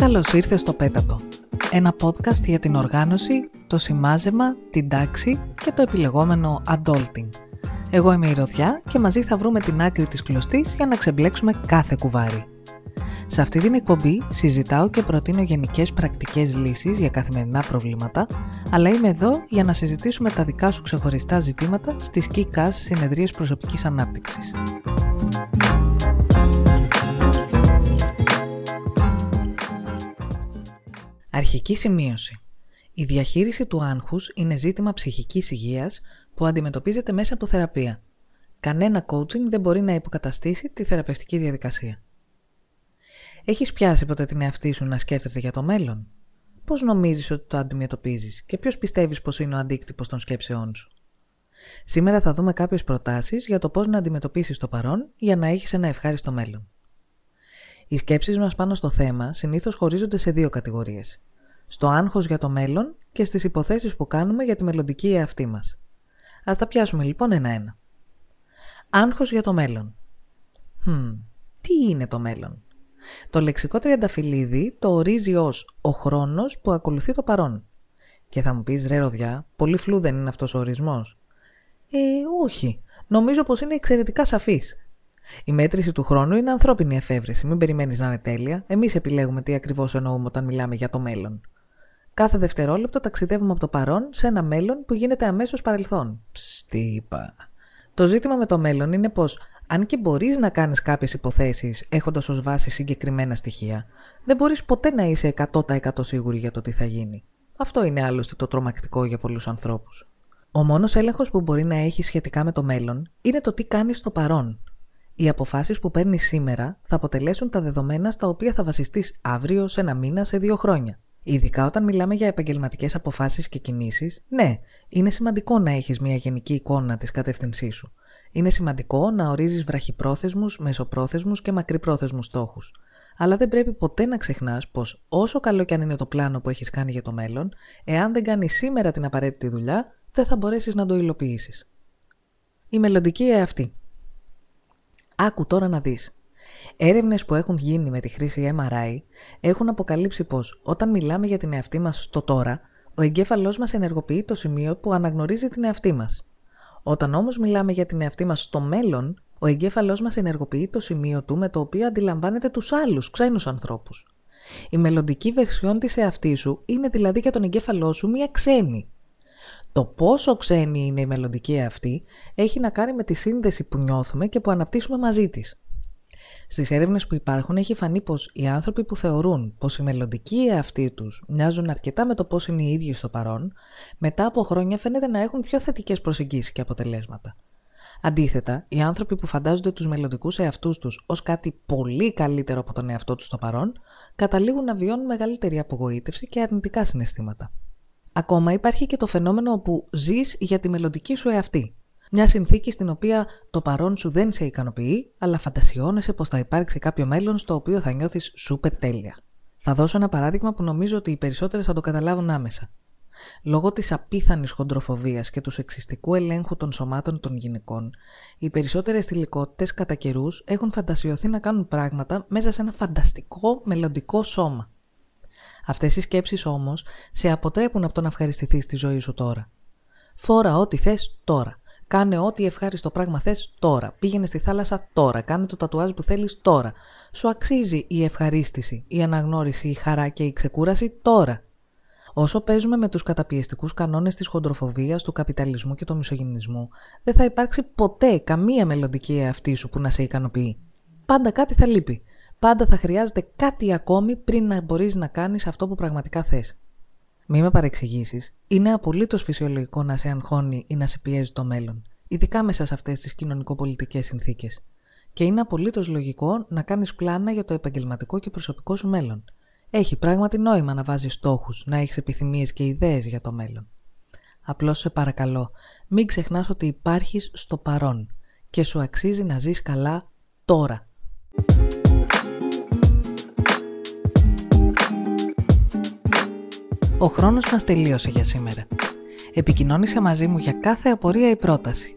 Καλώς ήρθε στο Πέτατο. Ένα podcast για την οργάνωση, το σημάζεμα, την τάξη και το επιλεγόμενο adulting. Εγώ είμαι η Ρωδιά και μαζί θα βρούμε την άκρη της κλωστής για να ξεμπλέξουμε κάθε κουβάρι. Σε αυτή την εκπομπή συζητάω και προτείνω γενικές πρακτικές λύσεις για καθημερινά προβλήματα, αλλά είμαι εδώ για να συζητήσουμε τα δικά σου ξεχωριστά ζητήματα στις ΚΙΚΑΣ Συνεδρίες Προσωπικής Ανάπτυξης. Αρχική σημείωση. Η διαχείριση του άγχους είναι ζήτημα ψυχικής υγείας που αντιμετωπίζεται μέσα από θεραπεία. Κανένα coaching δεν μπορεί να υποκαταστήσει τη θεραπευτική διαδικασία. Έχεις πιάσει ποτέ την εαυτή σου να σκέφτεται για το μέλλον; Πώς νομίζεις ότι το αντιμετωπίζεις και ποιος πιστεύεις πως είναι ο αντίκτυπος των σκέψεών σου; Σήμερα θα δούμε κάποιες προτάσεις για το πώς να αντιμετωπίσεις το παρόν για να έχεις ένα ευχάριστο μέλλον. Οι σκέψεις μας πάνω στο θέμα συνήθως χωρίζονται σε δύο κατηγορίες. Στο άγχος για το μέλλον και στις υποθέσεις που κάνουμε για τη μελλοντική εαυτή μας. Ας τα πιάσουμε λοιπόν ένα-ένα. Άγχος για το μέλλον. Hm, τι είναι το μέλλον; Το λεξικό τριανταφυλλίδι το ορίζει ως «ο χρόνος που ακολουθεί το παρόν». Και θα μου πεις ρε Ροδιά, πολύ φλού δεν είναι αυτός ο ορισμός. Ε, όχι. Νομίζω πως είναι εξαιρετικά σαφής. Η μέτρηση του χρόνου είναι ανθρώπινη εφεύρεση. Μην περιμένεις να είναι τέλεια. Εμείς επιλέγουμε τι ακριβώς εννοούμε όταν μιλάμε για το μέλλον. Κάθε δευτερόλεπτο ταξιδεύουμε από το παρόν σε ένα μέλλον που γίνεται αμέσως παρελθόν. Ψτύπα. Το ζήτημα με το μέλλον είναι πως, αν και μπορείς να κάνεις κάποιες υποθέσεις έχοντας ως βάση συγκεκριμένα στοιχεία, δεν μπορείς ποτέ να είσαι 100% σίγουρη για το τι θα γίνει. Αυτό είναι άλλωστε το τρομακτικό για πολλούς ανθρώπους. Ο μόνος έλεγχος που μπορεί να έχει σχετικά με το μέλλον είναι το τι κάνεις στο παρόν, οι αποφάσεις που παίρνει σήμερα θα αποτελέσουν τα δεδομένα στα οποία θα βασιστείς αύριο, σε ένα μήνα, σε δύο χρόνια. Ειδικά όταν μιλάμε για επαγγελματικές αποφάσεις και κινήσεις, ναι, είναι σημαντικό να έχεις μια γενική εικόνα της κατεύθυνσής σου. Είναι σημαντικό να ορίζεις βραχυπρόθεσμους, μεσοπρόθεσμους και μακρυπρόθεσμους στόχους. Αλλά δεν πρέπει ποτέ να ξεχνάς πως όσο καλό και αν είναι το πλάνο που έχεις κάνει για το μέλλον, εάν δεν κάνεις σήμερα την απαραίτητη δουλειά, δεν θα μπορέσεις να το υλοποιήσεις. Η μελλοντική εαυτή. Άκου τώρα να δεις. Έρευνες που έχουν γίνει με τη χρήση MRI έχουν αποκαλύψει πως όταν μιλάμε για την εαυτή μας στο τώρα, ο εγκέφαλός μας ενεργοποιεί το σημείο που αναγνωρίζει την εαυτή μας. Όταν όμως μιλάμε για την εαυτή μας στο μέλλον, ο εγκέφαλός μας ενεργοποιεί το σημείο του με το οποίο αντιλαμβάνεται τους άλλους ξένους ανθρώπους. Η μελλοντική βερσιόν της εαυτής σου είναι δηλαδή για τον εγκέφαλό σου μία ξένη, το πόσο ξένη είναι η μελλοντική αυτή έχει να κάνει με τη σύνδεση που νιώθουμε και που αναπτύσσουμε μαζί της. Στις έρευνες που υπάρχουν έχει φανεί πως οι άνθρωποι που θεωρούν πως οι μελλοντικοί εαυτοί τους μοιάζουν αρκετά με το πώ είναι οι ίδιοι στο παρόν, μετά από χρόνια φαίνεται να έχουν πιο θετικές προσεγγίσεις και αποτελέσματα. Αντίθετα, οι άνθρωποι που φαντάζονται τους μελλοντικούς εαυτούς τους ως κάτι πολύ καλύτερο από τον εαυτό τους στο παρόν, καταλήγουν να βιώνουν μεγαλύτερη απογοήτευση και αρνητικά συναισθήματα. Ακόμα υπάρχει και το φαινόμενο όπου ζεις για τη μελλοντική σου εαυτή. Μια συνθήκη στην οποία το παρόν σου δεν σε ικανοποιεί, αλλά φαντασιώνεσαι πως θα υπάρξει κάποιο μέλλον στο οποίο θα νιώθεις σούπερ τέλεια. Θα δώσω ένα παράδειγμα που νομίζω ότι οι περισσότερες θα το καταλάβουν άμεσα. Λόγω της απίθανης χοντροφοβίας και του σεξιστικού ελέγχου των σωμάτων των γυναικών, οι περισσότερες θηλυκότητες κατά καιρούς έχουν φαντασιωθεί να κάνουν πράγματα μέσα σε ένα φανταστικό μελλοντικό σώμα. Αυτές οι σκέψεις όμως σε αποτρέπουν από το να ευχαριστηθείς τη ζωή σου τώρα. Φόρα ό,τι θες τώρα. Κάνε ό,τι ευχάριστο πράγμα θες τώρα. Πήγαινε στη θάλασσα τώρα. Κάνε το τατουάζ που θέλεις τώρα. Σου αξίζει η ευχαρίστηση, η αναγνώριση, η χαρά και η ξεκούραση τώρα. Όσο παίζουμε με τους καταπιεστικούς κανόνες της χοντροφοβίας, του καπιταλισμού και του μισογενισμού, δεν θα υπάρξει ποτέ καμία μελλοντική εαυτή σου που να σε ικανοποιεί. Πάντα κάτι θα λείπει πάντα θα χρειάζεται κάτι ακόμη πριν να μπορείς να κάνεις αυτό που πραγματικά θες. Μη με παρεξηγήσεις, είναι απολύτως φυσιολογικό να σε αγχώνει ή να σε πιέζει το μέλλον, ειδικά μέσα σε αυτές τις κοινωνικο-πολιτικές συνθήκες. Και είναι απολύτως λογικό να κάνεις πλάνα για το επαγγελματικό και προσωπικό σου μέλλον. Έχει πράγματι νόημα να βάζεις στόχους, να έχεις επιθυμίες και ιδέες για το μέλλον. Απλώς σε παρακαλώ, μην ξεχνάς ότι υπάρχεις στο παρόν και σου αξίζει να ζεις καλά τώρα. Ο χρόνος μας τελείωσε για σήμερα. Επικοινώνησε μαζί μου για κάθε απορία ή πρόταση.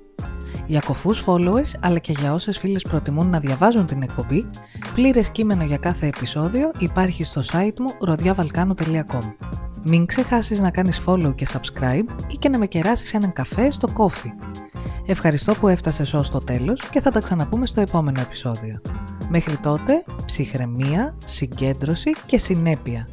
Για κοφούς followers, αλλά και για όσες φίλες προτιμούν να διαβάζουν την εκπομπή, πλήρες κείμενο για κάθε επεισόδιο υπάρχει στο site μου rodiavalcano.com. Μην ξεχάσεις να κάνεις follow και subscribe ή και να με κεράσεις έναν καφέ στο coffee. Ευχαριστώ που έφτασες ως το τέλος και θα τα ξαναπούμε στο επόμενο επεισόδιο. Μέχρι τότε, ψυχραιμία, συγκέντρωση και συνέπεια.